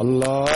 الله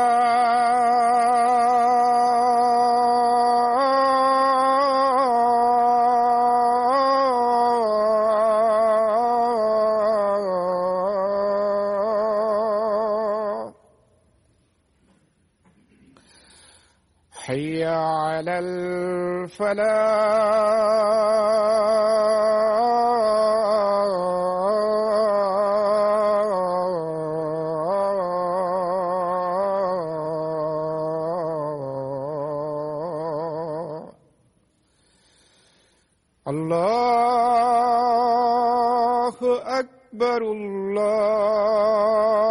فلا الله أكبر الله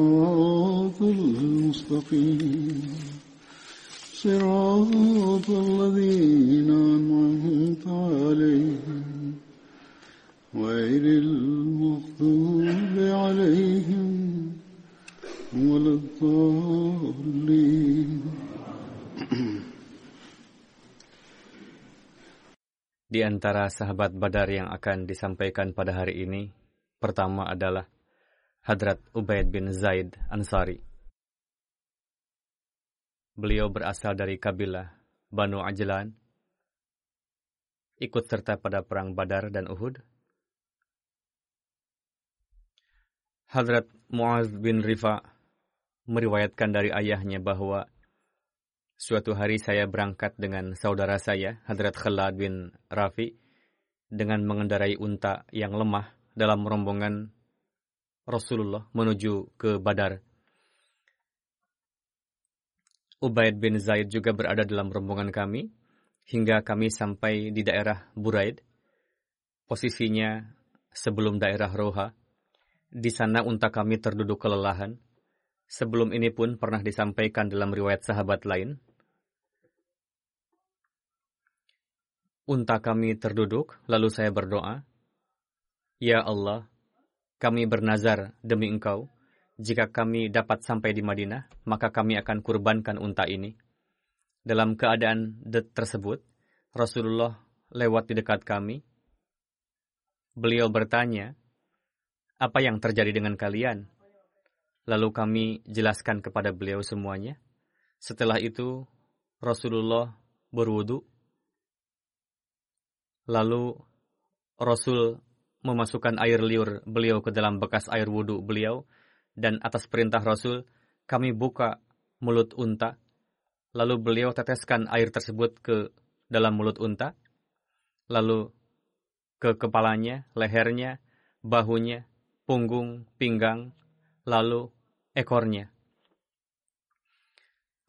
antara sahabat Badar yang akan disampaikan pada hari ini, pertama adalah Hadrat Ubaid bin Zaid Ansari. Beliau berasal dari kabilah Banu Ajlan, ikut serta pada perang Badar dan Uhud. Hadrat Muaz bin Rifa meriwayatkan dari ayahnya bahwa Suatu hari saya berangkat dengan saudara saya, Hadrat Khalad bin Rafi, dengan mengendarai unta yang lemah dalam rombongan Rasulullah menuju ke Badar. Ubaid bin Zaid juga berada dalam rombongan kami, hingga kami sampai di daerah Buraid. Posisinya sebelum daerah Roha. Di sana unta kami terduduk kelelahan. Sebelum ini pun pernah disampaikan dalam riwayat sahabat lain, Unta kami terduduk, lalu saya berdoa, Ya Allah, kami bernazar demi Engkau, jika kami dapat sampai di Madinah, maka kami akan kurbankan unta ini. Dalam keadaan tersebut, Rasulullah lewat di dekat kami. Beliau bertanya, apa yang terjadi dengan kalian? Lalu kami jelaskan kepada beliau semuanya. Setelah itu, Rasulullah berwudu Lalu Rasul memasukkan air liur beliau ke dalam bekas air wudhu beliau, dan atas perintah Rasul, kami buka mulut unta, lalu beliau teteskan air tersebut ke dalam mulut unta, lalu ke kepalanya, lehernya, bahunya, punggung, pinggang, lalu ekornya.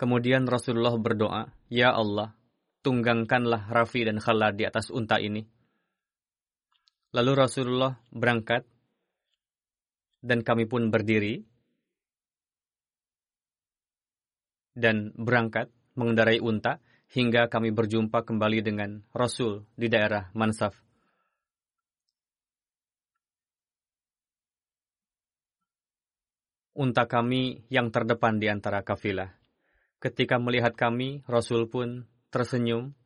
Kemudian Rasulullah berdoa, Ya Allah, tunggangkanlah Rafi dan Khalad di atas unta ini. Lalu Rasulullah berangkat dan kami pun berdiri dan berangkat mengendarai unta hingga kami berjumpa kembali dengan Rasul di daerah Mansaf. Unta kami yang terdepan di antara kafilah. Ketika melihat kami, Rasul pun tersenyum.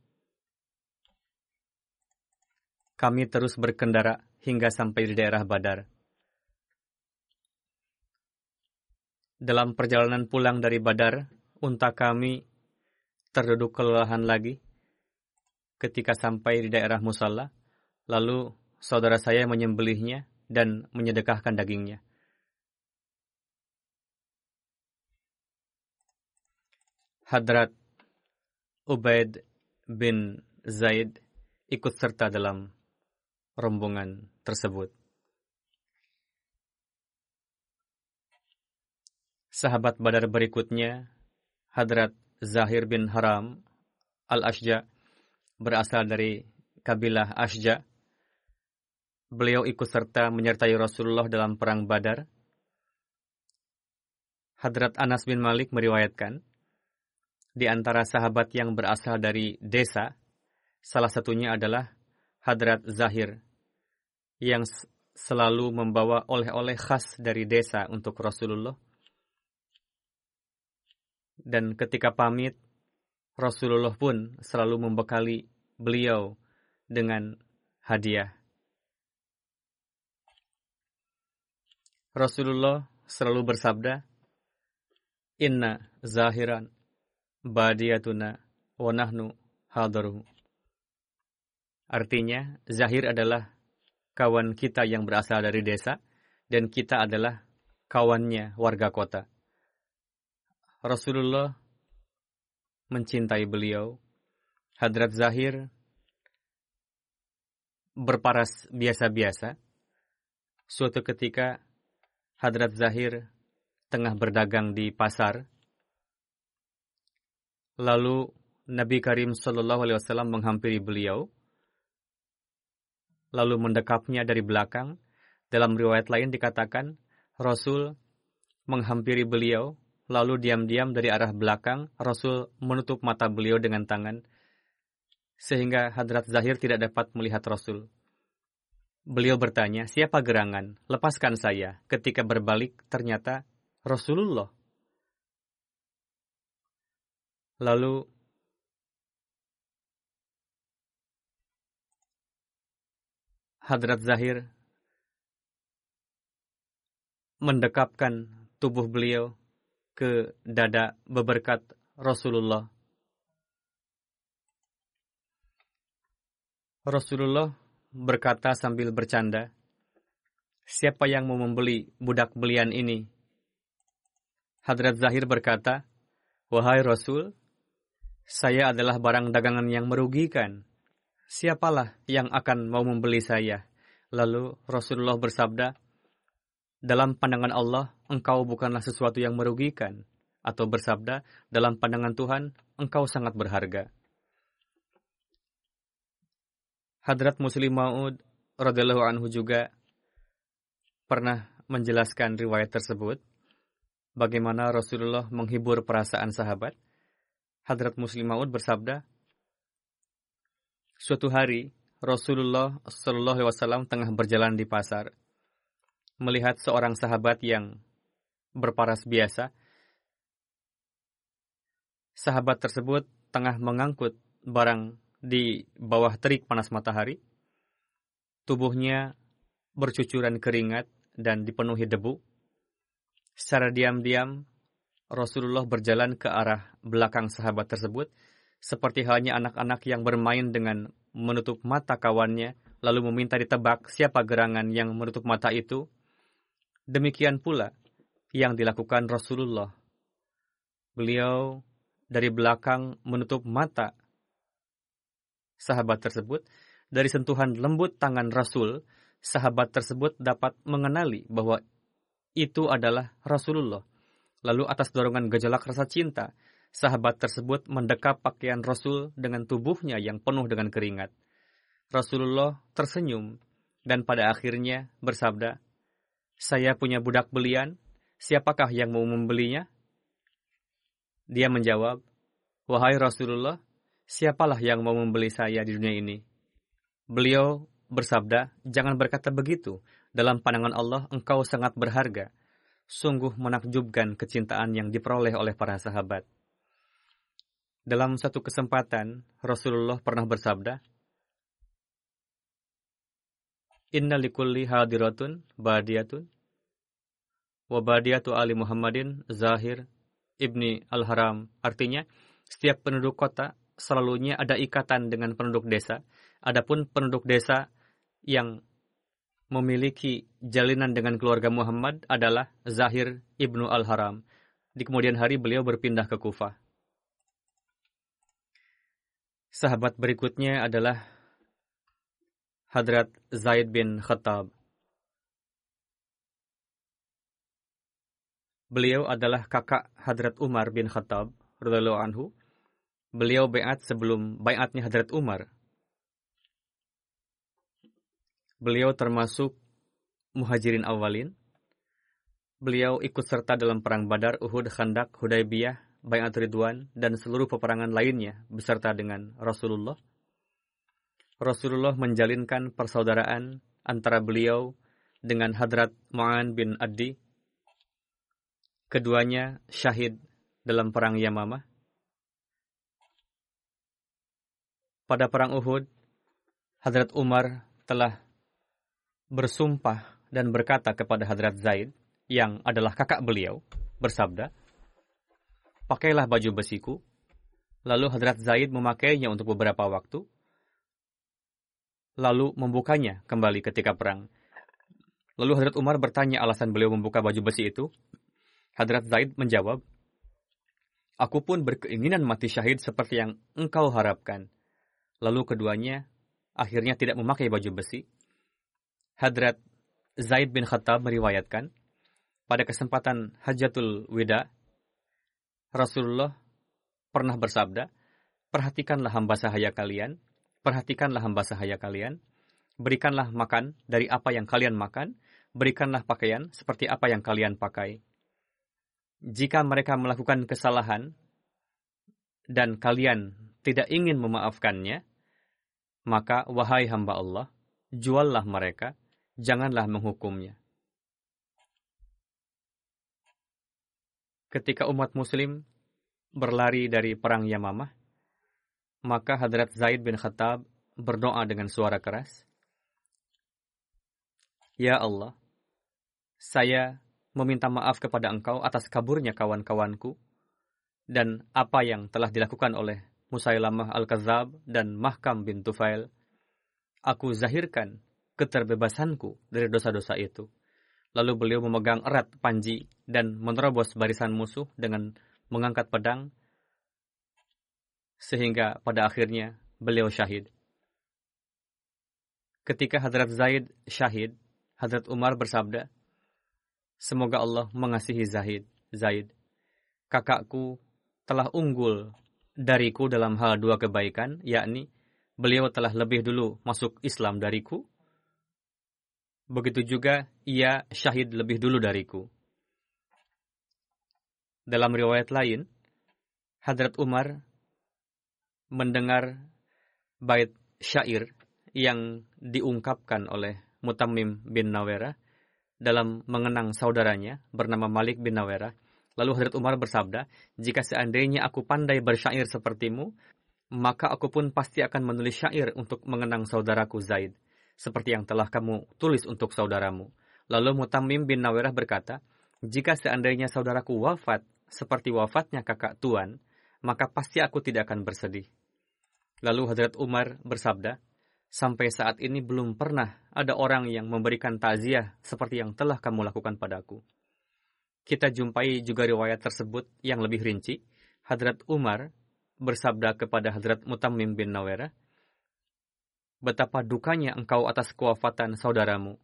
Kami terus berkendara hingga sampai di daerah Badar. Dalam perjalanan pulang dari Badar, unta kami terduduk kelelahan lagi. Ketika sampai di daerah Musalla, lalu saudara saya menyembelihnya dan menyedekahkan dagingnya. Hadrat Ubaid bin Zaid ikut serta dalam rombongan tersebut. Sahabat Badar berikutnya, Hadrat Zahir bin Haram al-Ashja berasal dari kabilah Ashja. Beliau ikut serta menyertai Rasulullah dalam perang Badar. Hadrat Anas bin Malik meriwayatkan, di antara sahabat yang berasal dari desa, salah satunya adalah Hadrat Zahir, yang selalu membawa oleh-oleh khas dari desa untuk Rasulullah. Dan ketika pamit, Rasulullah pun selalu membekali beliau dengan hadiah. Rasulullah selalu bersabda, Inna zahiran badiyatuna wa nahnu hadaruhu. Artinya, Zahir adalah kawan kita yang berasal dari desa, dan kita adalah kawannya warga kota. Rasulullah mencintai beliau. Hadrat Zahir berparas biasa-biasa. Suatu ketika, Hadrat Zahir tengah berdagang di pasar Lalu Nabi Karim Shallallahu Alaihi Wasallam menghampiri beliau lalu mendekapnya dari belakang. Dalam riwayat lain dikatakan, Rasul menghampiri beliau, lalu diam-diam dari arah belakang, Rasul menutup mata beliau dengan tangan, sehingga Hadrat Zahir tidak dapat melihat Rasul. Beliau bertanya, siapa gerangan? Lepaskan saya. Ketika berbalik, ternyata Rasulullah. Lalu Hadrat Zahir mendekapkan tubuh beliau ke dada beberkat Rasulullah. Rasulullah berkata sambil bercanda, Siapa yang mau membeli budak belian ini? Hadrat Zahir berkata, Wahai Rasul, saya adalah barang dagangan yang merugikan siapalah yang akan mau membeli saya? Lalu Rasulullah bersabda, dalam pandangan Allah, engkau bukanlah sesuatu yang merugikan. Atau bersabda, dalam pandangan Tuhan, engkau sangat berharga. Hadrat Muslim Maud radhiyallahu anhu juga pernah menjelaskan riwayat tersebut, bagaimana Rasulullah menghibur perasaan sahabat. Hadrat Muslim Maud bersabda, Suatu hari, Rasulullah Wasallam tengah berjalan di pasar, melihat seorang sahabat yang berparas biasa. Sahabat tersebut tengah mengangkut barang di bawah terik panas matahari. Tubuhnya bercucuran keringat dan dipenuhi debu. Secara diam-diam, Rasulullah berjalan ke arah belakang sahabat tersebut seperti halnya anak-anak yang bermain dengan menutup mata kawannya, lalu meminta ditebak siapa gerangan yang menutup mata itu. Demikian pula yang dilakukan Rasulullah. Beliau dari belakang menutup mata sahabat tersebut. Dari sentuhan lembut tangan Rasul, sahabat tersebut dapat mengenali bahwa itu adalah Rasulullah. Lalu atas dorongan gejolak rasa cinta, sahabat tersebut mendekap pakaian Rasul dengan tubuhnya yang penuh dengan keringat. Rasulullah tersenyum dan pada akhirnya bersabda, "Saya punya budak belian, siapakah yang mau membelinya?" Dia menjawab, "Wahai Rasulullah, siapalah yang mau membeli saya di dunia ini?" Beliau bersabda, "Jangan berkata begitu. Dalam pandangan Allah, engkau sangat berharga." Sungguh menakjubkan kecintaan yang diperoleh oleh para sahabat. Dalam satu kesempatan, Rasulullah pernah bersabda, Inna likulli hadiratun badiyatun wa badiyatu ali Muhammadin Zahir ibni Al-Haram. Artinya, setiap penduduk kota selalunya ada ikatan dengan penduduk desa. Adapun penduduk desa yang memiliki jalinan dengan keluarga Muhammad adalah Zahir ibnu Al-Haram. Di kemudian hari beliau berpindah ke Kufah. Sahabat berikutnya adalah Hadrat Zaid bin Khattab. Beliau adalah kakak Hadrat Umar bin Khattab radhiyallahu anhu. Beliau beat sebelum bayatnya Hadrat Umar. Beliau termasuk muhajirin awalin. Beliau ikut serta dalam perang Badar, Uhud, Khandak, Hudaybiyah, Bayat Ridwan, dan seluruh peperangan lainnya beserta dengan Rasulullah. Rasulullah menjalinkan persaudaraan antara beliau dengan Hadrat Mu'an bin Adi. Keduanya syahid dalam perang Yamamah. Pada perang Uhud, Hadrat Umar telah bersumpah dan berkata kepada Hadrat Zaid yang adalah kakak beliau, bersabda, pakailah baju besiku. Lalu Hadrat Zaid memakainya untuk beberapa waktu, lalu membukanya kembali ketika perang. Lalu Hadrat Umar bertanya alasan beliau membuka baju besi itu. Hadrat Zaid menjawab, Aku pun berkeinginan mati syahid seperti yang engkau harapkan. Lalu keduanya akhirnya tidak memakai baju besi. Hadrat Zaid bin Khattab meriwayatkan, pada kesempatan Hajatul Wida, Rasulullah pernah bersabda, perhatikanlah hamba sahaya kalian, perhatikanlah hamba sahaya kalian. Berikanlah makan dari apa yang kalian makan, berikanlah pakaian seperti apa yang kalian pakai. Jika mereka melakukan kesalahan dan kalian tidak ingin memaafkannya, maka wahai hamba Allah, juallah mereka, janganlah menghukumnya. Ketika umat muslim berlari dari perang Yamamah, maka Hadrat Zaid bin Khattab berdoa dengan suara keras, Ya Allah, saya meminta maaf kepada engkau atas kaburnya kawan-kawanku dan apa yang telah dilakukan oleh Musailamah Al-Kazab dan Mahkam bin Tufail. Aku zahirkan keterbebasanku dari dosa-dosa itu. Lalu beliau memegang erat panji dan menerobos barisan musuh dengan mengangkat pedang sehingga pada akhirnya beliau syahid. Ketika Hadrat Zaid syahid, Hadrat Umar bersabda, Semoga Allah mengasihi Zahid, Zaid. Kakakku telah unggul dariku dalam hal dua kebaikan, yakni beliau telah lebih dulu masuk Islam dariku. Begitu juga ia syahid lebih dulu dariku. Dalam riwayat lain, Hadrat Umar mendengar bait syair yang diungkapkan oleh Mutamim bin Nawera dalam mengenang saudaranya bernama Malik bin Nawera. Lalu Hadrat Umar bersabda, jika seandainya aku pandai bersyair sepertimu, maka aku pun pasti akan menulis syair untuk mengenang saudaraku Zaid, seperti yang telah kamu tulis untuk saudaramu. Lalu Mutamim bin Nawera berkata, jika seandainya saudaraku wafat seperti wafatnya kakak tuan, maka pasti aku tidak akan bersedih. Lalu Hadrat Umar bersabda, Sampai saat ini belum pernah ada orang yang memberikan takziah seperti yang telah kamu lakukan padaku. Kita jumpai juga riwayat tersebut yang lebih rinci. Hadrat Umar bersabda kepada Hadrat Mutamim bin Nawera, Betapa dukanya engkau atas kewafatan saudaramu.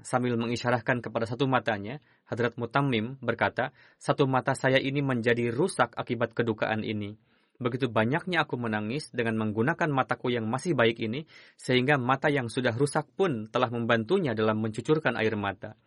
Sambil mengisyarahkan kepada satu matanya, Hadrat Mutamim berkata, Satu mata saya ini menjadi rusak akibat kedukaan ini Begitu banyaknya aku menangis dengan menggunakan mataku yang masih baik ini, sehingga mata yang sudah rusak pun telah membantunya dalam mencucurkan air mata.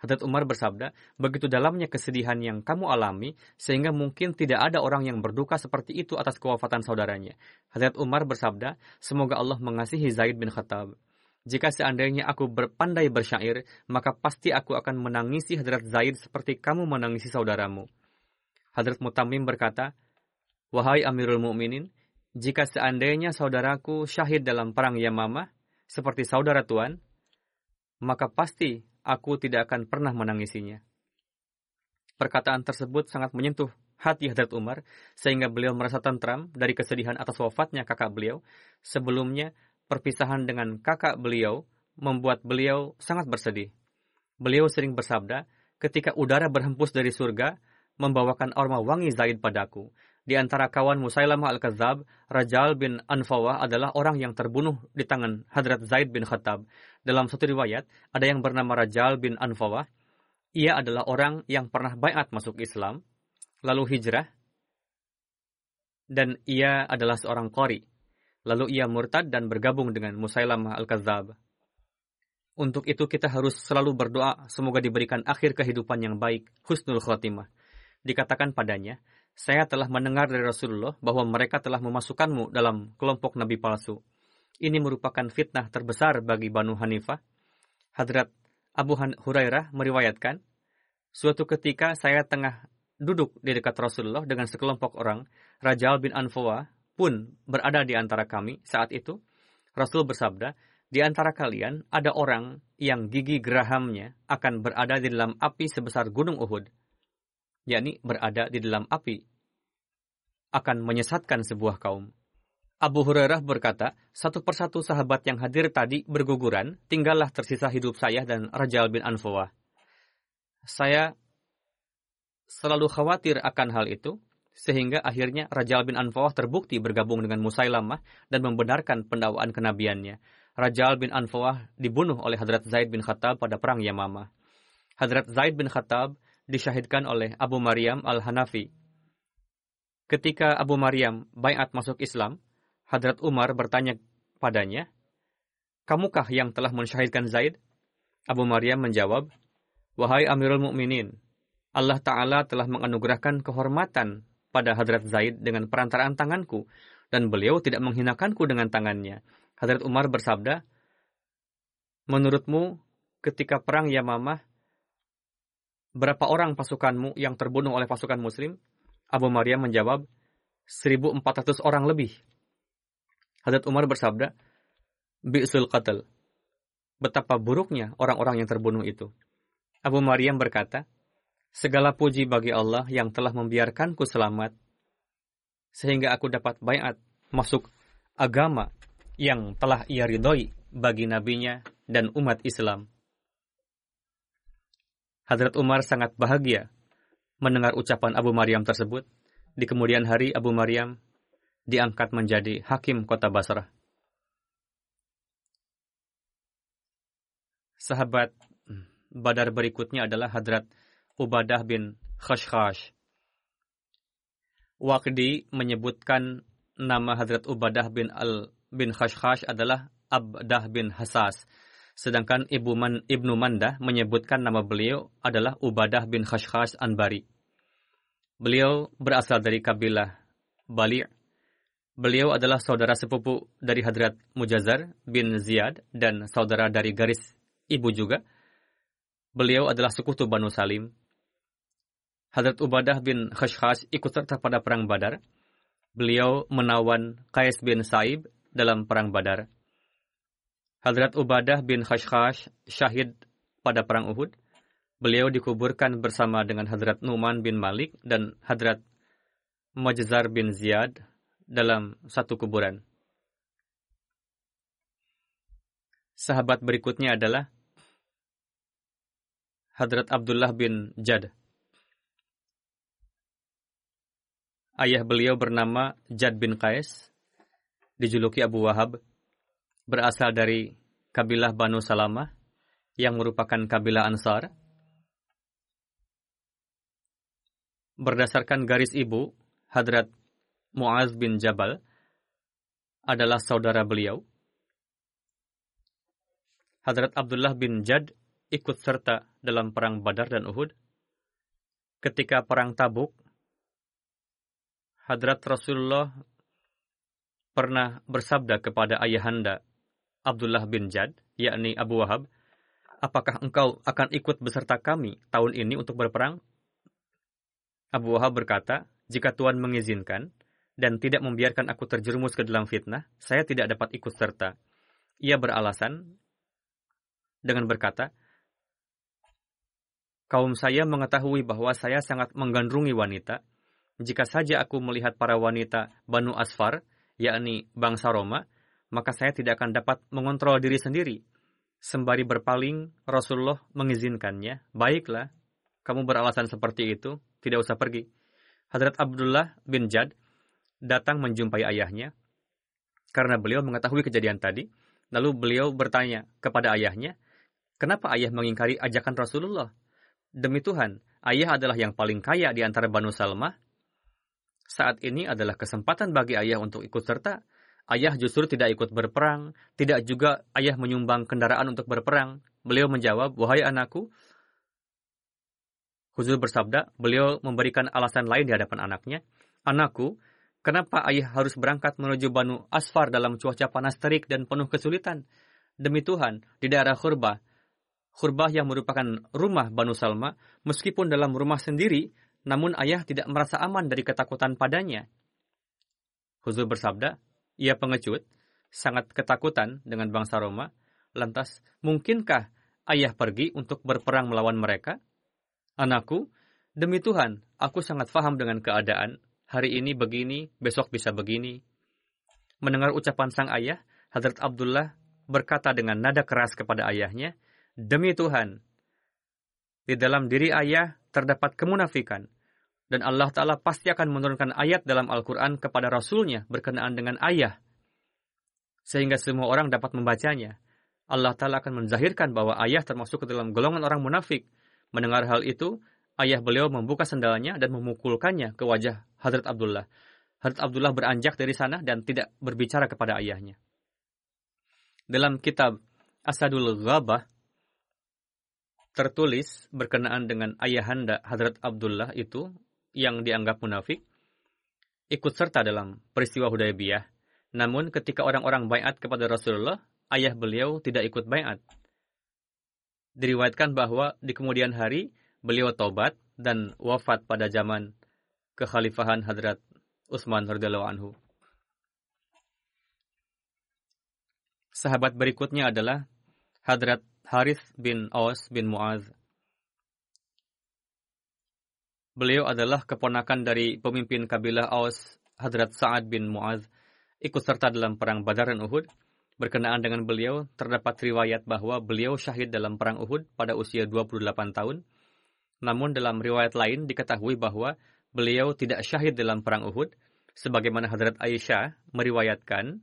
Hadrat Umar bersabda, begitu dalamnya kesedihan yang kamu alami, sehingga mungkin tidak ada orang yang berduka seperti itu atas kewafatan saudaranya. Hadrat Umar bersabda, semoga Allah mengasihi Zaid bin Khattab. Jika seandainya aku berpandai bersyair, maka pasti aku akan menangisi Hadrat Zaid seperti kamu menangisi saudaramu. Hadrat Mutamim berkata, Wahai Amirul Mukminin, jika seandainya saudaraku syahid dalam perang Yamamah, seperti saudara Tuan, maka pasti aku tidak akan pernah menangisinya. Perkataan tersebut sangat menyentuh hati Hadrat Umar, sehingga beliau merasa tentram dari kesedihan atas wafatnya kakak beliau. Sebelumnya, perpisahan dengan kakak beliau membuat beliau sangat bersedih. Beliau sering bersabda, ketika udara berhempus dari surga, membawakan aroma wangi Zaid padaku. Di antara kawan Musailamah Al-Kadzab, Rajal bin Anfawah adalah orang yang terbunuh di tangan Hadrat Zaid bin Khattab. Dalam satu riwayat, ada yang bernama Rajal bin Anfawah. Ia adalah orang yang pernah bayat masuk Islam, lalu hijrah, dan ia adalah seorang qori. Lalu ia murtad dan bergabung dengan Musailamah Al-Kadzab. Untuk itu kita harus selalu berdoa semoga diberikan akhir kehidupan yang baik, husnul khotimah. Dikatakan padanya, saya telah mendengar dari Rasulullah bahwa mereka telah memasukkanmu dalam kelompok nabi palsu. Ini merupakan fitnah terbesar bagi Banu Hanifah. Hadrat Abu Hurairah meriwayatkan, suatu ketika saya tengah duduk di dekat Rasulullah dengan sekelompok orang, Raja bin Anfawa pun berada di antara kami saat itu. Rasul bersabda, di antara kalian ada orang yang gigi gerahamnya akan berada di dalam api sebesar gunung Uhud yakni berada di dalam api, akan menyesatkan sebuah kaum. Abu Hurairah berkata, satu persatu sahabat yang hadir tadi berguguran, tinggallah tersisa hidup saya dan Rajal bin Anfawah. Saya selalu khawatir akan hal itu, sehingga akhirnya Rajal bin Anfawah terbukti bergabung dengan Musailamah dan membenarkan pendakwaan kenabiannya. Rajal bin Anfawah dibunuh oleh Hadrat Zaid bin Khattab pada perang Yamamah. Hadrat Zaid bin Khattab disyahidkan oleh Abu Maryam al-Hanafi. Ketika Abu Maryam bayat masuk Islam, Hadrat Umar bertanya padanya, kamukah yang telah mensyahidkan Zaid? Abu Maryam menjawab, Wahai Amirul Mukminin, Allah Ta'ala telah menganugerahkan kehormatan pada Hadrat Zaid dengan perantaraan tanganku, dan beliau tidak menghinakanku dengan tangannya. Hadrat Umar bersabda, Menurutmu, ketika perang Yamamah, berapa orang pasukanmu yang terbunuh oleh pasukan muslim? Abu Maryam menjawab, 1400 orang lebih. Hadrat Umar bersabda, Bi'sul qatl. Betapa buruknya orang-orang yang terbunuh itu. Abu Maryam berkata, Segala puji bagi Allah yang telah membiarkanku selamat, sehingga aku dapat bayat masuk agama yang telah ia ridhoi bagi nabinya dan umat Islam. Hadrat Umar sangat bahagia mendengar ucapan Abu Maryam tersebut. Di kemudian hari Abu Maryam diangkat menjadi hakim kota Basrah. Sahabat Badar berikutnya adalah Hadrat Ubadah bin Khashkhash. Waqdi menyebutkan nama Hadrat Ubadah bin Al bin Khashkhash adalah Abdah bin Hasas. Sedangkan Ibu Man, Ibnu Mandah menyebutkan nama beliau adalah Ubadah bin Khashkhash Anbari. Beliau berasal dari kabilah Bali' Beliau adalah saudara sepupu dari Hadrat Mujazar bin Ziyad dan saudara dari garis ibu juga. Beliau adalah sekutu Banu Salim. Hadrat Ubadah bin Khashkhash ikut serta pada perang Badar. Beliau menawan Qais bin Saib dalam perang Badar. Hadrat Ubadah bin Khashkhash syahid pada perang Uhud. Beliau dikuburkan bersama dengan Hadrat Numan bin Malik dan Hadrat Majzar bin Ziyad dalam satu kuburan. Sahabat berikutnya adalah Hadrat Abdullah bin Jad. Ayah beliau bernama Jad bin Qais, dijuluki Abu Wahab, berasal dari kabilah Banu Salamah, yang merupakan kabilah Ansar. Berdasarkan garis ibu, Hadrat Muaz bin Jabal adalah saudara beliau. Hadrat Abdullah bin Jad ikut serta dalam perang Badar dan Uhud. Ketika perang Tabuk, Hadrat Rasulullah pernah bersabda kepada ayahanda Abdullah bin Jad, yakni Abu Wahab, apakah engkau akan ikut beserta kami tahun ini untuk berperang? Abu Wahab berkata, jika Tuhan mengizinkan, dan tidak membiarkan aku terjerumus ke dalam fitnah, saya tidak dapat ikut serta. Ia beralasan dengan berkata, Kaum saya mengetahui bahwa saya sangat menggandrungi wanita. Jika saja aku melihat para wanita Banu Asfar, yakni bangsa Roma, maka saya tidak akan dapat mengontrol diri sendiri. Sembari berpaling, Rasulullah mengizinkannya. Baiklah, kamu beralasan seperti itu, tidak usah pergi. Hadrat Abdullah bin Jad datang menjumpai ayahnya karena beliau mengetahui kejadian tadi. Lalu beliau bertanya kepada ayahnya, kenapa ayah mengingkari ajakan Rasulullah? Demi Tuhan, ayah adalah yang paling kaya di antara Banu Salmah. Saat ini adalah kesempatan bagi ayah untuk ikut serta. Ayah justru tidak ikut berperang, tidak juga ayah menyumbang kendaraan untuk berperang. Beliau menjawab, wahai anakku, Huzur bersabda, beliau memberikan alasan lain di hadapan anaknya. Anakku, Kenapa ayah harus berangkat menuju Banu Asfar dalam cuaca panas terik dan penuh kesulitan? Demi Tuhan, di daerah Khurbah, Khurbah yang merupakan rumah Banu Salma, meskipun dalam rumah sendiri, namun ayah tidak merasa aman dari ketakutan padanya. Huzur bersabda, ia pengecut, sangat ketakutan dengan bangsa Roma, lantas mungkinkah ayah pergi untuk berperang melawan mereka? Anakku, demi Tuhan, aku sangat faham dengan keadaan hari ini begini, besok bisa begini. Mendengar ucapan sang ayah, Hadrat Abdullah berkata dengan nada keras kepada ayahnya, Demi Tuhan, di dalam diri ayah terdapat kemunafikan, dan Allah Ta'ala pasti akan menurunkan ayat dalam Al-Quran kepada Rasulnya berkenaan dengan ayah, sehingga semua orang dapat membacanya. Allah Ta'ala akan menzahirkan bahwa ayah termasuk ke dalam golongan orang munafik. Mendengar hal itu, ayah beliau membuka sendalnya dan memukulkannya ke wajah Hadrat Abdullah. Hadrat Abdullah beranjak dari sana dan tidak berbicara kepada ayahnya. Dalam kitab Asadul Ghabah tertulis berkenaan dengan ayahanda Hadrat Abdullah itu yang dianggap munafik ikut serta dalam peristiwa Hudaybiyah. Namun ketika orang-orang bayat kepada Rasulullah, ayah beliau tidak ikut bayat. Diriwayatkan bahwa di kemudian hari beliau tobat dan wafat pada zaman kekhalifahan Hadrat Utsman radhiyallahu anhu. Sahabat berikutnya adalah Hadrat Harith bin Aus bin Muaz. Beliau adalah keponakan dari pemimpin kabilah Aus, Hadrat Sa'ad bin Muaz, ikut serta dalam perang Badar dan Uhud. Berkenaan dengan beliau, terdapat riwayat bahwa beliau syahid dalam perang Uhud pada usia 28 tahun. Namun dalam riwayat lain diketahui bahwa beliau tidak syahid dalam perang Uhud, sebagaimana Hadrat Aisyah meriwayatkan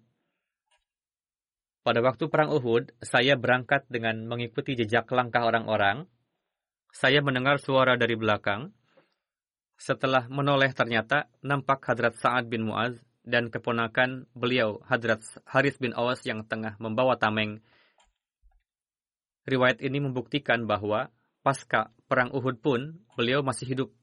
pada waktu perang Uhud, saya berangkat dengan mengikuti jejak langkah orang-orang. Saya mendengar suara dari belakang. Setelah menoleh ternyata nampak Hadrat Sa'ad bin Mu'az dan keponakan beliau Hadrat Haris bin Awas yang tengah membawa tameng. Riwayat ini membuktikan bahwa pasca perang Uhud pun beliau masih hidup.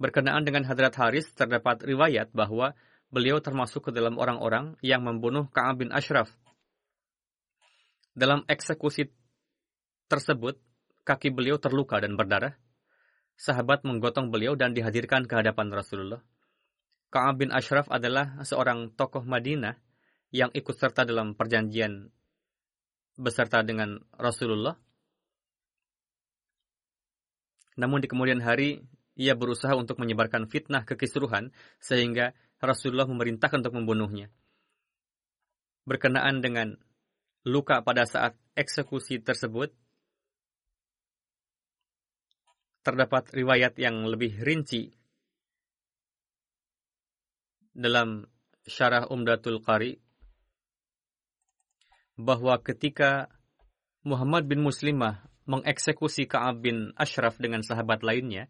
Berkenaan dengan Hadrat Haris terdapat riwayat bahwa beliau termasuk ke dalam orang-orang yang membunuh Ka'ab bin Ashraf dalam eksekusi tersebut, kaki beliau terluka dan berdarah. Sahabat menggotong beliau dan dihadirkan ke hadapan Rasulullah. Ka'ab bin Ashraf adalah seorang tokoh Madinah yang ikut serta dalam perjanjian beserta dengan Rasulullah. Namun di kemudian hari, ia berusaha untuk menyebarkan fitnah kekisruhan sehingga Rasulullah memerintahkan untuk membunuhnya. Berkenaan dengan luka pada saat eksekusi tersebut, terdapat riwayat yang lebih rinci dalam syarah Umdatul Qari bahwa ketika Muhammad bin Muslimah mengeksekusi Ka'ab bin Ashraf dengan sahabat lainnya,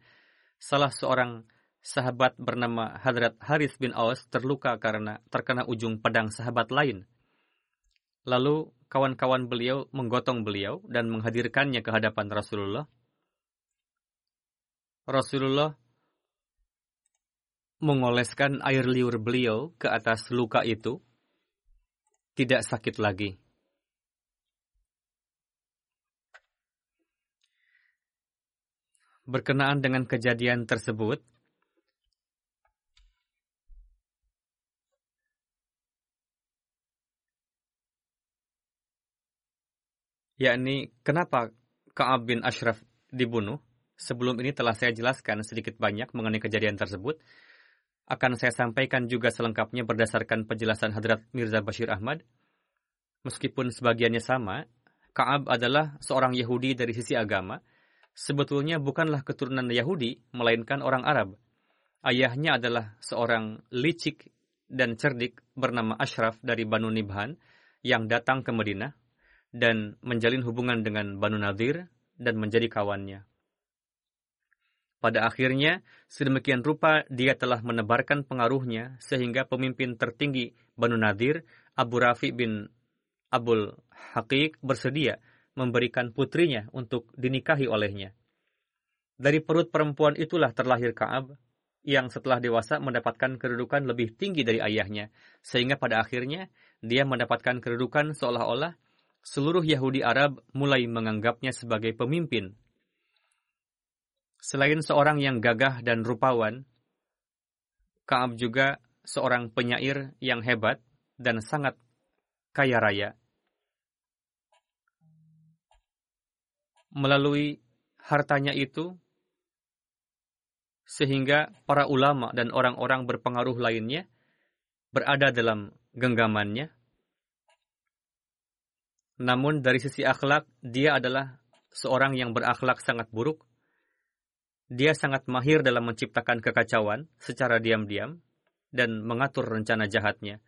salah seorang sahabat bernama Hadrat Haris bin Aus terluka karena terkena ujung pedang sahabat lain. Lalu kawan-kawan beliau menggotong beliau dan menghadirkannya ke hadapan Rasulullah. Rasulullah mengoleskan air liur beliau ke atas luka itu, tidak sakit lagi. Berkenaan dengan kejadian tersebut, yakni kenapa Ka'ab bin Ashraf dibunuh. Sebelum ini telah saya jelaskan sedikit banyak mengenai kejadian tersebut. Akan saya sampaikan juga selengkapnya berdasarkan penjelasan Hadrat Mirza Bashir Ahmad. Meskipun sebagiannya sama, Ka'ab adalah seorang Yahudi dari sisi agama. Sebetulnya bukanlah keturunan Yahudi, melainkan orang Arab. Ayahnya adalah seorang licik dan cerdik bernama Ashraf dari Banu Nibhan yang datang ke Madinah dan menjalin hubungan dengan Banu Nadir dan menjadi kawannya. Pada akhirnya, sedemikian rupa dia telah menebarkan pengaruhnya sehingga pemimpin tertinggi Banu Nadir, Abu Rafi bin Abul Haqiq bersedia memberikan putrinya untuk dinikahi olehnya. Dari perut perempuan itulah terlahir Kaab, yang setelah dewasa mendapatkan kedudukan lebih tinggi dari ayahnya, sehingga pada akhirnya dia mendapatkan kedudukan seolah-olah seluruh Yahudi Arab mulai menganggapnya sebagai pemimpin. Selain seorang yang gagah dan rupawan, Kaab juga seorang penyair yang hebat dan sangat kaya raya. Melalui hartanya itu, sehingga para ulama dan orang-orang berpengaruh lainnya berada dalam genggamannya, namun dari sisi akhlak, dia adalah seorang yang berakhlak sangat buruk. Dia sangat mahir dalam menciptakan kekacauan secara diam-diam dan mengatur rencana jahatnya.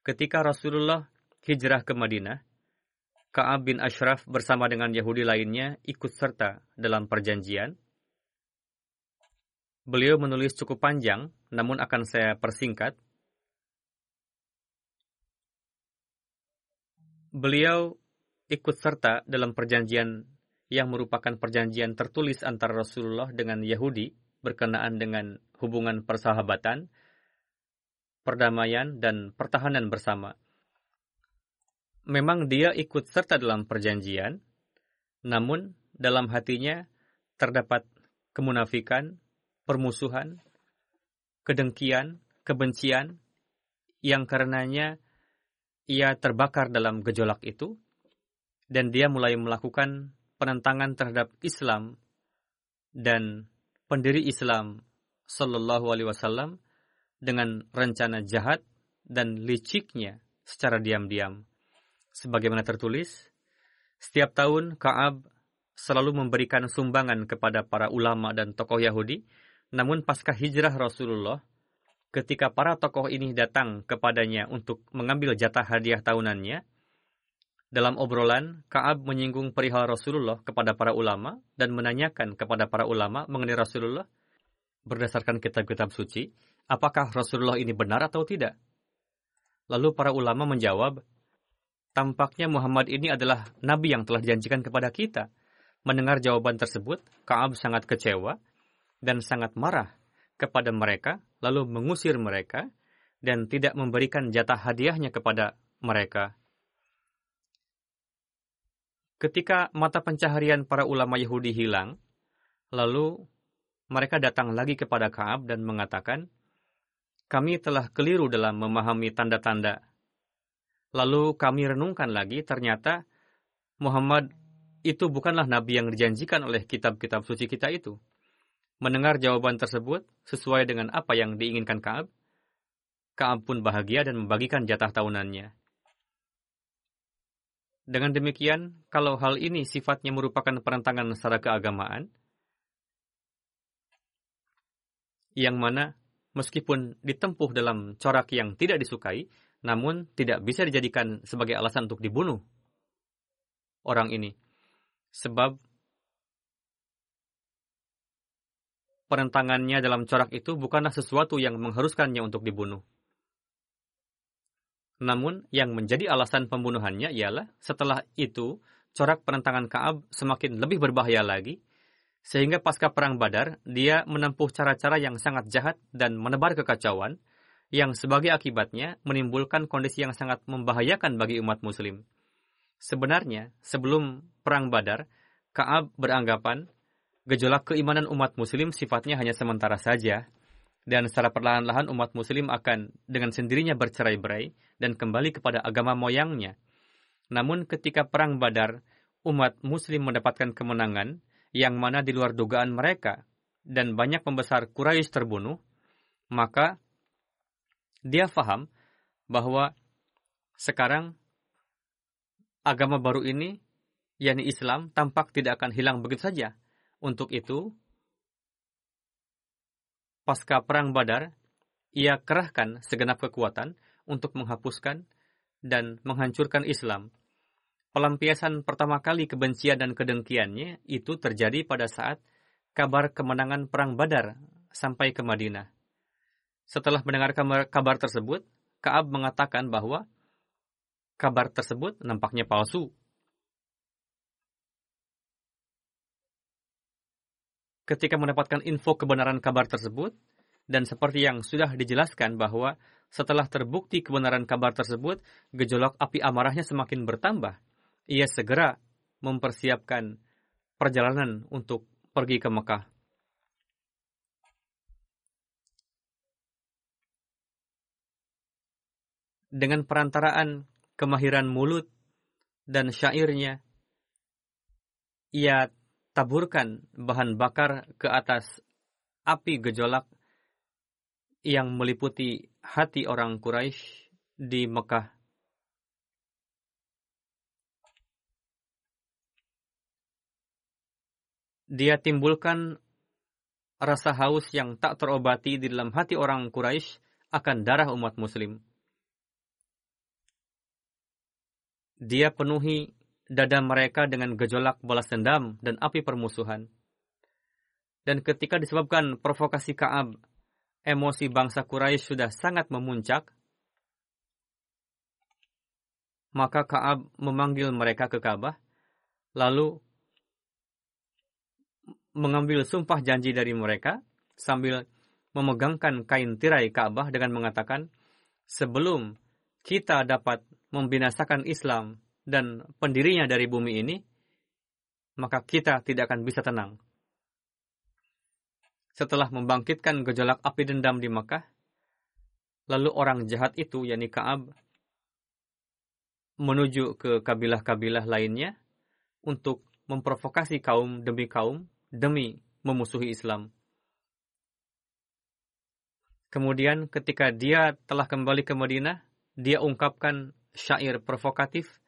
Ketika Rasulullah hijrah ke Madinah, Ka'ab bin Ashraf bersama dengan Yahudi lainnya ikut serta dalam perjanjian. Beliau menulis cukup panjang, namun akan saya persingkat beliau ikut serta dalam perjanjian yang merupakan perjanjian tertulis antara Rasulullah dengan Yahudi berkenaan dengan hubungan persahabatan, perdamaian, dan pertahanan bersama. Memang dia ikut serta dalam perjanjian, namun dalam hatinya terdapat kemunafikan, permusuhan, kedengkian, kebencian, yang karenanya ia terbakar dalam gejolak itu, dan dia mulai melakukan penentangan terhadap Islam dan pendiri Islam Sallallahu Alaihi Wasallam dengan rencana jahat dan liciknya secara diam-diam. Sebagaimana tertulis, setiap tahun Kaab selalu memberikan sumbangan kepada para ulama dan tokoh Yahudi, namun pasca hijrah Rasulullah, ketika para tokoh ini datang kepadanya untuk mengambil jatah hadiah tahunannya, dalam obrolan, Kaab menyinggung perihal Rasulullah kepada para ulama dan menanyakan kepada para ulama mengenai Rasulullah berdasarkan kitab-kitab suci, apakah Rasulullah ini benar atau tidak? Lalu para ulama menjawab, tampaknya Muhammad ini adalah nabi yang telah dijanjikan kepada kita. Mendengar jawaban tersebut, Kaab sangat kecewa dan sangat marah kepada mereka, lalu mengusir mereka dan tidak memberikan jatah hadiahnya kepada mereka Ketika mata pencaharian para ulama Yahudi hilang, lalu mereka datang lagi kepada Kaab dan mengatakan, kami telah keliru dalam memahami tanda-tanda. Lalu kami renungkan lagi, ternyata Muhammad itu bukanlah nabi yang dijanjikan oleh kitab-kitab suci kita itu. Mendengar jawaban tersebut sesuai dengan apa yang diinginkan Kaab, Kaab pun bahagia dan membagikan jatah tahunannya. Dengan demikian, kalau hal ini sifatnya merupakan perentangan secara keagamaan, yang mana meskipun ditempuh dalam corak yang tidak disukai, namun tidak bisa dijadikan sebagai alasan untuk dibunuh orang ini. Sebab perentangannya dalam corak itu bukanlah sesuatu yang mengharuskannya untuk dibunuh. Namun, yang menjadi alasan pembunuhannya ialah setelah itu, corak penentangan Kaab semakin lebih berbahaya lagi, sehingga pasca Perang Badar, dia menempuh cara-cara yang sangat jahat dan menebar kekacauan, yang sebagai akibatnya menimbulkan kondisi yang sangat membahayakan bagi umat muslim. Sebenarnya, sebelum Perang Badar, Kaab beranggapan gejolak keimanan umat muslim sifatnya hanya sementara saja, dan secara perlahan-lahan umat muslim akan dengan sendirinya bercerai-berai dan kembali kepada agama moyangnya. Namun ketika perang Badar, umat muslim mendapatkan kemenangan yang mana di luar dugaan mereka dan banyak pembesar Quraisy terbunuh, maka dia faham bahwa sekarang agama baru ini, yakni Islam, tampak tidak akan hilang begitu saja. Untuk itu, pasca Perang Badar, ia kerahkan segenap kekuatan untuk menghapuskan dan menghancurkan Islam. Pelampiasan pertama kali kebencian dan kedengkiannya itu terjadi pada saat kabar kemenangan Perang Badar sampai ke Madinah. Setelah mendengar kabar tersebut, Kaab mengatakan bahwa kabar tersebut nampaknya palsu. ketika mendapatkan info kebenaran kabar tersebut, dan seperti yang sudah dijelaskan bahwa setelah terbukti kebenaran kabar tersebut, gejolak api amarahnya semakin bertambah. Ia segera mempersiapkan perjalanan untuk pergi ke Mekah. Dengan perantaraan kemahiran mulut dan syairnya, ia taburkan bahan bakar ke atas api gejolak yang meliputi hati orang Quraisy di Mekah. Dia timbulkan rasa haus yang tak terobati di dalam hati orang Quraisy akan darah umat muslim. Dia penuhi dada mereka dengan gejolak balas dendam dan api permusuhan. Dan ketika disebabkan provokasi Kaab, emosi bangsa Quraisy sudah sangat memuncak, Maka Ka'ab memanggil mereka ke Ka'bah, lalu mengambil sumpah janji dari mereka sambil memegangkan kain tirai Ka'bah dengan mengatakan, sebelum kita dapat membinasakan Islam dan pendirinya dari bumi ini, maka kita tidak akan bisa tenang. Setelah membangkitkan gejolak api dendam di Makkah, lalu orang jahat itu, yakni Kaab, menuju ke kabilah-kabilah lainnya untuk memprovokasi kaum demi kaum demi memusuhi Islam. Kemudian ketika dia telah kembali ke Madinah, dia ungkapkan syair provokatif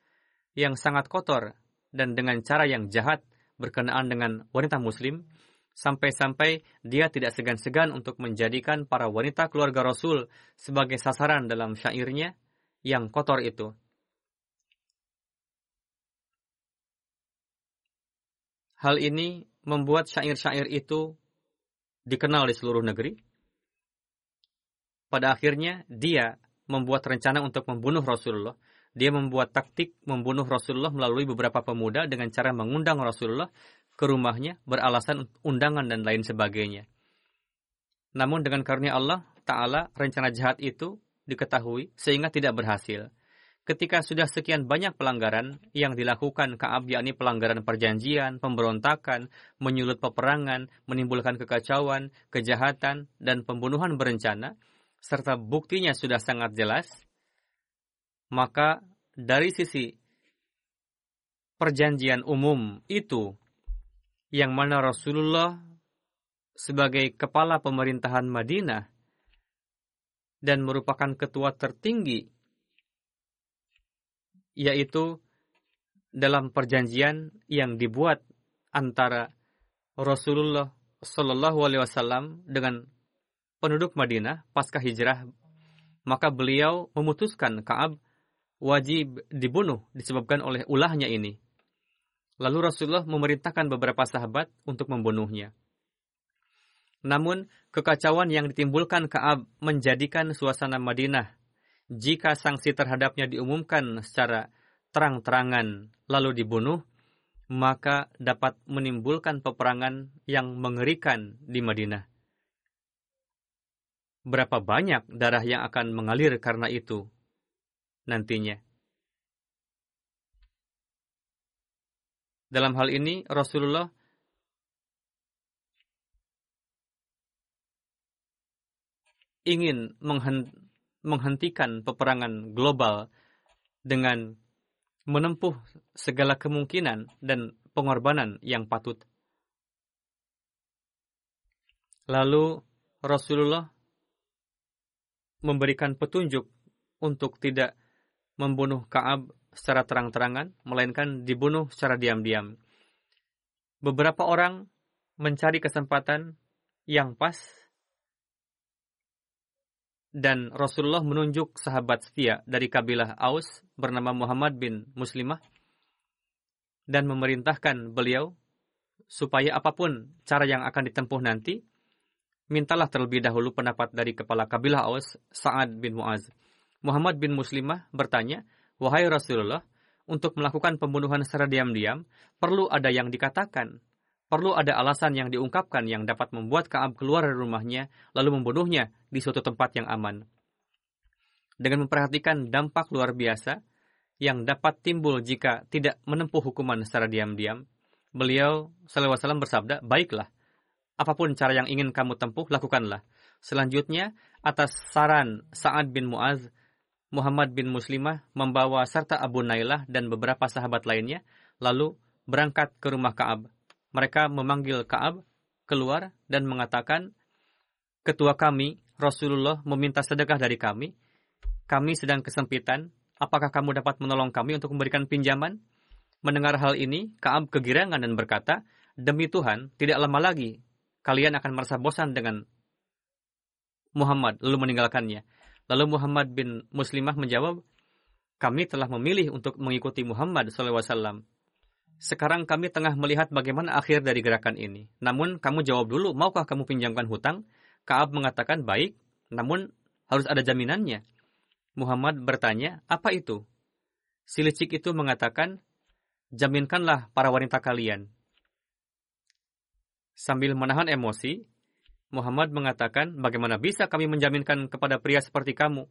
yang sangat kotor dan dengan cara yang jahat berkenaan dengan wanita muslim, sampai-sampai dia tidak segan-segan untuk menjadikan para wanita keluarga Rasul sebagai sasaran dalam syairnya yang kotor itu. Hal ini membuat syair-syair itu dikenal di seluruh negeri. Pada akhirnya, dia membuat rencana untuk membunuh Rasulullah dia membuat taktik membunuh Rasulullah melalui beberapa pemuda dengan cara mengundang Rasulullah ke rumahnya beralasan undangan dan lain sebagainya. Namun dengan karunia Allah Ta'ala, rencana jahat itu diketahui sehingga tidak berhasil. Ketika sudah sekian banyak pelanggaran yang dilakukan Kaab yakni pelanggaran perjanjian, pemberontakan, menyulut peperangan, menimbulkan kekacauan, kejahatan, dan pembunuhan berencana, serta buktinya sudah sangat jelas, maka dari sisi perjanjian umum itu yang mana Rasulullah sebagai kepala pemerintahan Madinah dan merupakan ketua tertinggi yaitu dalam perjanjian yang dibuat antara Rasulullah Shallallahu Alaihi Wasallam dengan penduduk Madinah pasca hijrah maka beliau memutuskan Kaab wajib dibunuh disebabkan oleh ulahnya ini. Lalu Rasulullah memerintahkan beberapa sahabat untuk membunuhnya. Namun, kekacauan yang ditimbulkan Ka'ab menjadikan suasana Madinah. Jika sanksi terhadapnya diumumkan secara terang-terangan lalu dibunuh, maka dapat menimbulkan peperangan yang mengerikan di Madinah. Berapa banyak darah yang akan mengalir karena itu? nantinya. Dalam hal ini Rasulullah ingin menghentikan peperangan global dengan menempuh segala kemungkinan dan pengorbanan yang patut. Lalu Rasulullah memberikan petunjuk untuk tidak membunuh Kaab secara terang-terangan, melainkan dibunuh secara diam-diam. Beberapa orang mencari kesempatan yang pas dan Rasulullah menunjuk sahabat setia dari kabilah Aus bernama Muhammad bin Muslimah dan memerintahkan beliau supaya apa pun cara yang akan ditempuh nanti, mintalah terlebih dahulu pendapat dari kepala kabilah Aus, Sa'ad bin Mu'az. Muhammad bin Muslimah bertanya, Wahai Rasulullah, untuk melakukan pembunuhan secara diam-diam, perlu ada yang dikatakan. Perlu ada alasan yang diungkapkan yang dapat membuat Kaab keluar dari rumahnya, lalu membunuhnya di suatu tempat yang aman. Dengan memperhatikan dampak luar biasa yang dapat timbul jika tidak menempuh hukuman secara diam-diam, beliau SAW bersabda, Baiklah, apa pun cara yang ingin kamu tempuh, lakukanlah. Selanjutnya, atas saran Sa'ad bin Mu'az, Muhammad bin Muslimah membawa serta Abu Nailah dan beberapa sahabat lainnya, lalu berangkat ke rumah Kaab. Mereka memanggil Kaab keluar dan mengatakan, Ketua kami, Rasulullah meminta sedekah dari kami. Kami sedang kesempitan. Apakah kamu dapat menolong kami untuk memberikan pinjaman? Mendengar hal ini, Kaab kegirangan dan berkata, Demi Tuhan, tidak lama lagi kalian akan merasa bosan dengan Muhammad, lalu meninggalkannya. Lalu Muhammad bin Muslimah menjawab, kami telah memilih untuk mengikuti Muhammad SAW. Sekarang kami tengah melihat bagaimana akhir dari gerakan ini. Namun kamu jawab dulu, maukah kamu pinjamkan hutang? Kaab mengatakan baik, namun harus ada jaminannya. Muhammad bertanya, apa itu? si licik itu mengatakan, jaminkanlah para wanita kalian. Sambil menahan emosi, Muhammad mengatakan, bagaimana bisa kami menjaminkan kepada pria seperti kamu?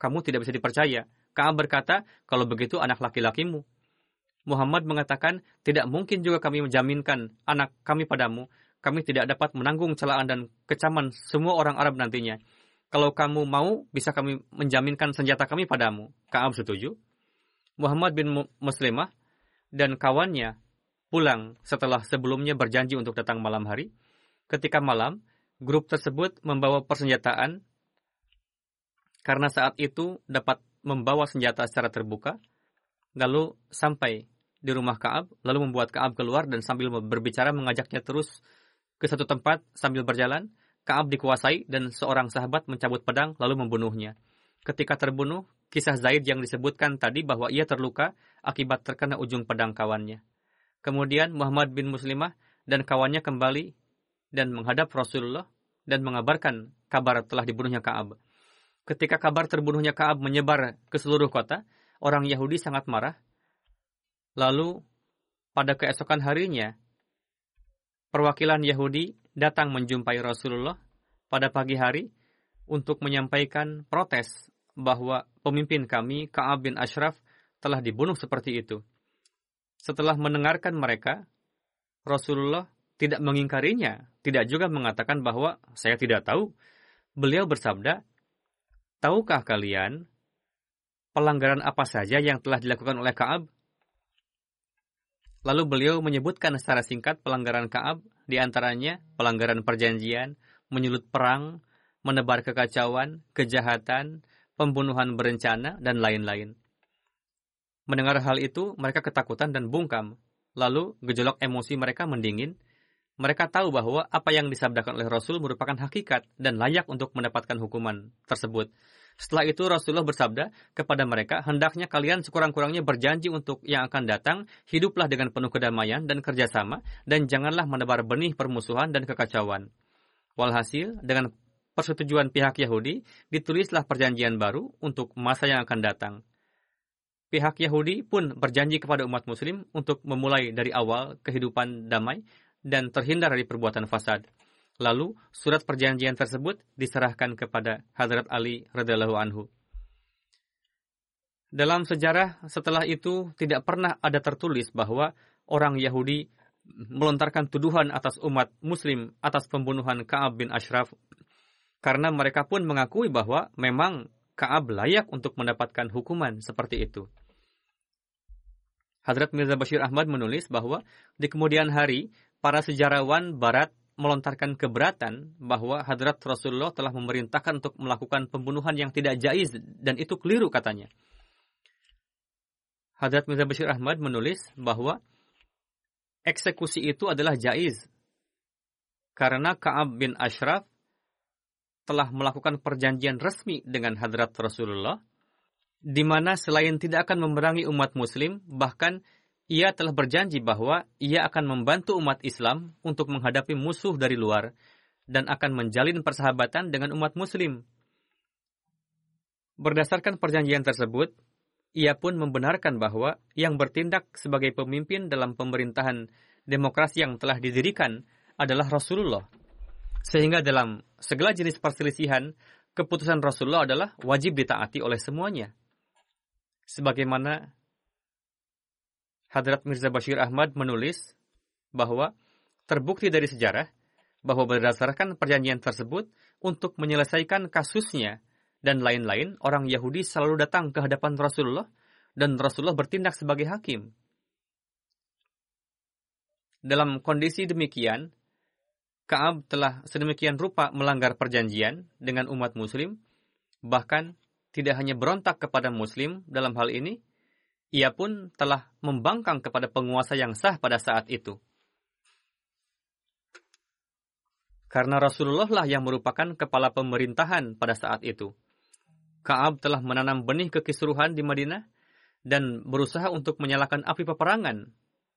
Kamu tidak bisa dipercaya. Kaab berkata, kalau begitu anak laki-lakimu. Muhammad mengatakan, tidak mungkin juga kami menjaminkan anak kami padamu. Kami tidak dapat menanggung celaan dan kecaman semua orang Arab nantinya. Kalau kamu mau, bisa kami menjaminkan senjata kami padamu. Kaab setuju. Muhammad bin Muslimah dan kawannya pulang setelah sebelumnya berjanji untuk datang malam hari. Ketika malam, grup tersebut membawa persenjataan karena saat itu dapat membawa senjata secara terbuka, lalu sampai di rumah Kaab, lalu membuat Kaab keluar dan sambil berbicara mengajaknya terus ke satu tempat sambil berjalan. Kaab dikuasai dan seorang sahabat mencabut pedang lalu membunuhnya. Ketika terbunuh, kisah Zaid yang disebutkan tadi bahwa ia terluka akibat terkena ujung pedang kawannya. Kemudian Muhammad bin Muslimah dan kawannya kembali dan menghadap Rasulullah dan mengabarkan kabar telah dibunuhnya Kaab. Ketika kabar terbunuhnya Kaab menyebar ke seluruh kota, orang Yahudi sangat marah. Lalu pada keesokan harinya, perwakilan Yahudi datang menjumpai Rasulullah pada pagi hari untuk menyampaikan protes bahwa pemimpin kami, Ka'ab bin Ashraf, telah dibunuh seperti itu. Setelah mendengarkan mereka, Rasulullah tidak mengingkarinya, tidak juga mengatakan bahwa saya tidak tahu. Beliau bersabda, Tahukah kalian pelanggaran apa saja yang telah dilakukan oleh Kaab? Lalu beliau menyebutkan secara singkat pelanggaran Kaab, di antaranya pelanggaran perjanjian, menyulut perang, menebar kekacauan, kejahatan, pembunuhan berencana, dan lain-lain. Mendengar hal itu, mereka ketakutan dan bungkam. Lalu, gejolak emosi mereka mendingin. Mereka tahu bahwa apa yang disabdakan oleh Rasul merupakan hakikat dan layak untuk mendapatkan hukuman tersebut. Setelah itu Rasulullah bersabda kepada mereka, hendaknya kalian sekurang-kurangnya berjanji untuk yang akan datang, hiduplah dengan penuh kedamaian dan kerjasama, dan janganlah menebar benih permusuhan dan kekacauan. Walhasil, dengan persetujuan pihak Yahudi, ditulislah perjanjian baru untuk masa yang akan datang pihak Yahudi pun berjanji kepada umat Muslim untuk memulai dari awal kehidupan damai dan terhindar dari perbuatan fasad. Lalu, surat perjanjian tersebut diserahkan kepada Hadrat Ali radhiallahu anhu. Dalam sejarah setelah itu tidak pernah ada tertulis bahwa orang Yahudi melontarkan tuduhan atas umat Muslim atas pembunuhan Kaab bin Ashraf karena mereka pun mengakui bahwa memang Kaab layak untuk mendapatkan hukuman seperti itu. Hadrat Mirza Bashir Ahmad menulis bahwa di kemudian hari, para sejarawan barat melontarkan keberatan bahwa Hadrat Rasulullah telah memerintahkan untuk melakukan pembunuhan yang tidak jaiz dan itu keliru katanya. Hadrat Mirza Bashir Ahmad menulis bahwa eksekusi itu adalah jaiz karena Ka'ab bin Ashraf telah melakukan perjanjian resmi dengan Hadrat Rasulullah di mana selain tidak akan memerangi umat muslim, bahkan ia telah berjanji bahwa ia akan membantu umat Islam untuk menghadapi musuh dari luar dan akan menjalin persahabatan dengan umat muslim. Berdasarkan perjanjian tersebut, ia pun membenarkan bahwa yang bertindak sebagai pemimpin dalam pemerintahan demokrasi yang telah didirikan adalah Rasulullah. Sehingga dalam segala jenis perselisihan, keputusan Rasulullah adalah wajib ditaati oleh semuanya sebagaimana Hadrat Mirza Bashir Ahmad menulis bahwa terbukti dari sejarah bahwa berdasarkan perjanjian tersebut untuk menyelesaikan kasusnya dan lain-lain orang Yahudi selalu datang ke hadapan Rasulullah dan Rasulullah bertindak sebagai hakim. Dalam kondisi demikian, Kaab telah sedemikian rupa melanggar perjanjian dengan umat muslim, bahkan tidak hanya berontak kepada Muslim dalam hal ini, ia pun telah membangkang kepada penguasa yang sah pada saat itu. Karena Rasulullah lah yang merupakan kepala pemerintahan pada saat itu. Kaab telah menanam benih kekisruhan di Madinah dan berusaha untuk menyalakan api peperangan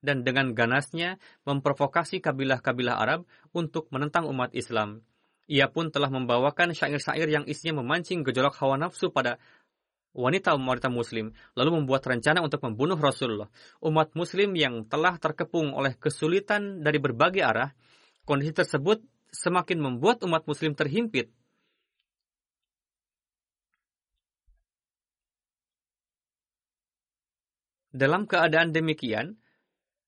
dan dengan ganasnya memprovokasi kabilah-kabilah Arab untuk menentang umat Islam ia pun telah membawakan syair-syair yang isinya memancing gejolak hawa nafsu pada wanita-wanita muslim lalu membuat rencana untuk membunuh Rasulullah. Umat muslim yang telah terkepung oleh kesulitan dari berbagai arah, kondisi tersebut semakin membuat umat muslim terhimpit. Dalam keadaan demikian,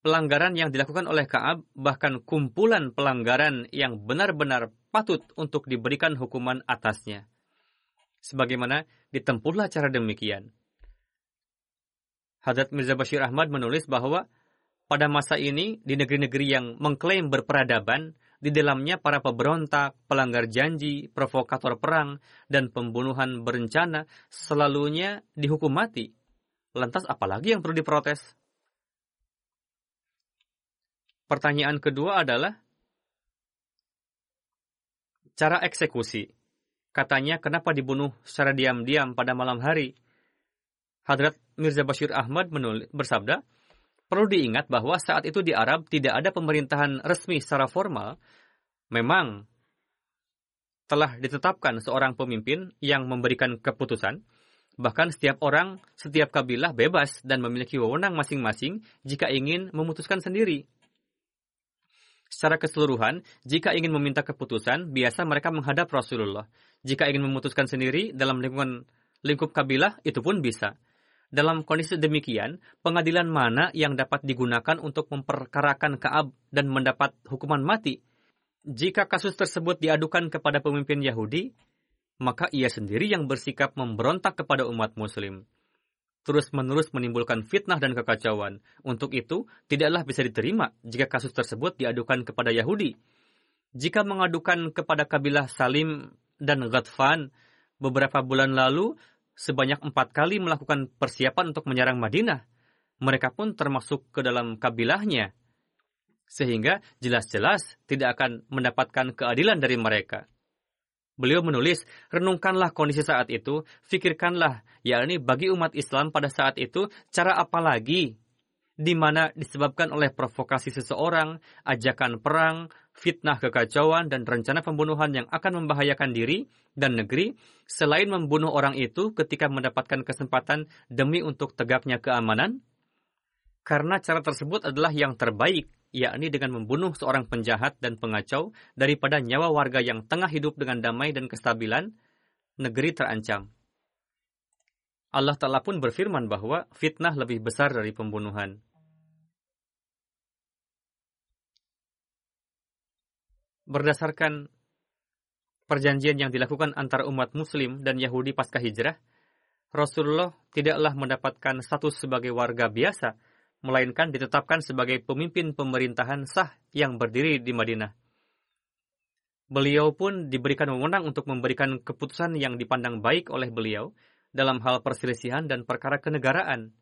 pelanggaran yang dilakukan oleh Kaab, bahkan kumpulan pelanggaran yang benar-benar patut untuk diberikan hukuman atasnya. Sebagaimana ditempuhlah cara demikian. Hadrat Mirza Bashir Ahmad menulis bahwa pada masa ini di negeri-negeri yang mengklaim berperadaban, di dalamnya para pemberontak, pelanggar janji, provokator perang, dan pembunuhan berencana selalunya dihukum mati. Lantas apalagi yang perlu diprotes? Pertanyaan kedua adalah cara eksekusi. Katanya kenapa dibunuh secara diam-diam pada malam hari? Hadrat Mirza Bashir Ahmad menulis, bersabda, perlu diingat bahwa saat itu di Arab tidak ada pemerintahan resmi secara formal. Memang telah ditetapkan seorang pemimpin yang memberikan keputusan, Bahkan setiap orang, setiap kabilah bebas dan memiliki wewenang masing-masing jika ingin memutuskan sendiri. Secara keseluruhan, jika ingin meminta keputusan, biasa mereka menghadap Rasulullah. Jika ingin memutuskan sendiri dalam lingkungan lingkup kabilah, itu pun bisa. Dalam kondisi demikian, pengadilan mana yang dapat digunakan untuk memperkarakan Kaab dan mendapat hukuman mati? Jika kasus tersebut diadukan kepada pemimpin Yahudi, maka ia sendiri yang bersikap memberontak kepada umat Muslim terus-menerus menimbulkan fitnah dan kekacauan. Untuk itu, tidaklah bisa diterima jika kasus tersebut diadukan kepada Yahudi. Jika mengadukan kepada kabilah Salim dan Ghatfan beberapa bulan lalu, sebanyak empat kali melakukan persiapan untuk menyerang Madinah. Mereka pun termasuk ke dalam kabilahnya. Sehingga jelas-jelas tidak akan mendapatkan keadilan dari mereka. Beliau menulis, renungkanlah kondisi saat itu, fikirkanlah, yakni bagi umat Islam pada saat itu, cara apa lagi di mana disebabkan oleh provokasi seseorang, ajakan perang, fitnah kekacauan, dan rencana pembunuhan yang akan membahayakan diri dan negeri, selain membunuh orang itu ketika mendapatkan kesempatan demi untuk tegaknya keamanan? Karena cara tersebut adalah yang terbaik yakni dengan membunuh seorang penjahat dan pengacau daripada nyawa warga yang tengah hidup dengan damai dan kestabilan, negeri terancam. Allah Ta'ala pun berfirman bahwa fitnah lebih besar dari pembunuhan. Berdasarkan perjanjian yang dilakukan antara umat muslim dan Yahudi pasca hijrah, Rasulullah tidaklah mendapatkan status sebagai warga biasa, melainkan ditetapkan sebagai pemimpin pemerintahan sah yang berdiri di Madinah. Beliau pun diberikan wewenang untuk memberikan keputusan yang dipandang baik oleh beliau dalam hal perselisihan dan perkara kenegaraan.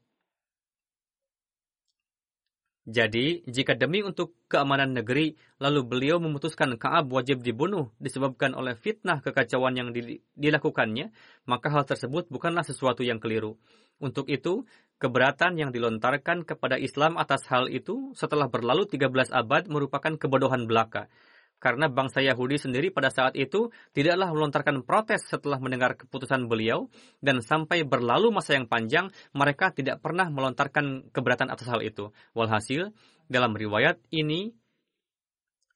Jadi, jika demi untuk keamanan negeri, lalu beliau memutuskan Kaab wajib dibunuh disebabkan oleh fitnah kekacauan yang dilakukannya, maka hal tersebut bukanlah sesuatu yang keliru. Untuk itu, keberatan yang dilontarkan kepada Islam atas hal itu setelah berlalu 13 abad merupakan kebodohan belaka. Karena bangsa Yahudi sendiri pada saat itu tidaklah melontarkan protes setelah mendengar keputusan beliau, dan sampai berlalu masa yang panjang, mereka tidak pernah melontarkan keberatan atas hal itu. Walhasil, dalam riwayat ini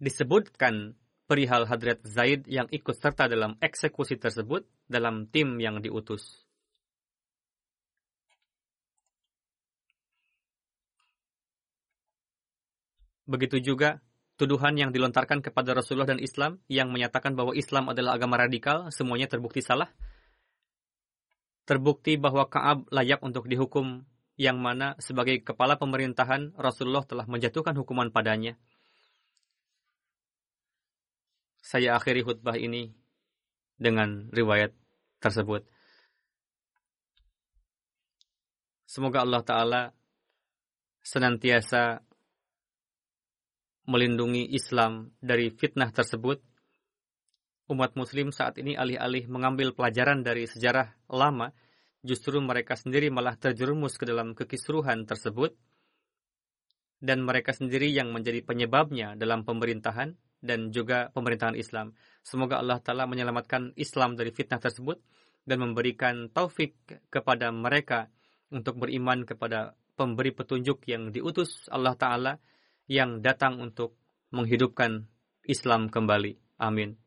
disebutkan perihal Hadrat Zaid yang ikut serta dalam eksekusi tersebut dalam tim yang diutus. Begitu juga tuduhan yang dilontarkan kepada Rasulullah dan Islam yang menyatakan bahwa Islam adalah agama radikal, semuanya terbukti salah. Terbukti bahwa Kaab layak untuk dihukum yang mana sebagai kepala pemerintahan Rasulullah telah menjatuhkan hukuman padanya. Saya akhiri khutbah ini dengan riwayat tersebut. Semoga Allah Ta'ala senantiasa melindungi Islam dari fitnah tersebut, umat muslim saat ini alih-alih mengambil pelajaran dari sejarah lama, justru mereka sendiri malah terjerumus ke dalam kekisruhan tersebut, dan mereka sendiri yang menjadi penyebabnya dalam pemerintahan dan juga pemerintahan Islam. Semoga Allah Ta'ala menyelamatkan Islam dari fitnah tersebut, dan memberikan taufik kepada mereka untuk beriman kepada pemberi petunjuk yang diutus Allah Ta'ala yang datang untuk menghidupkan Islam kembali. Amin.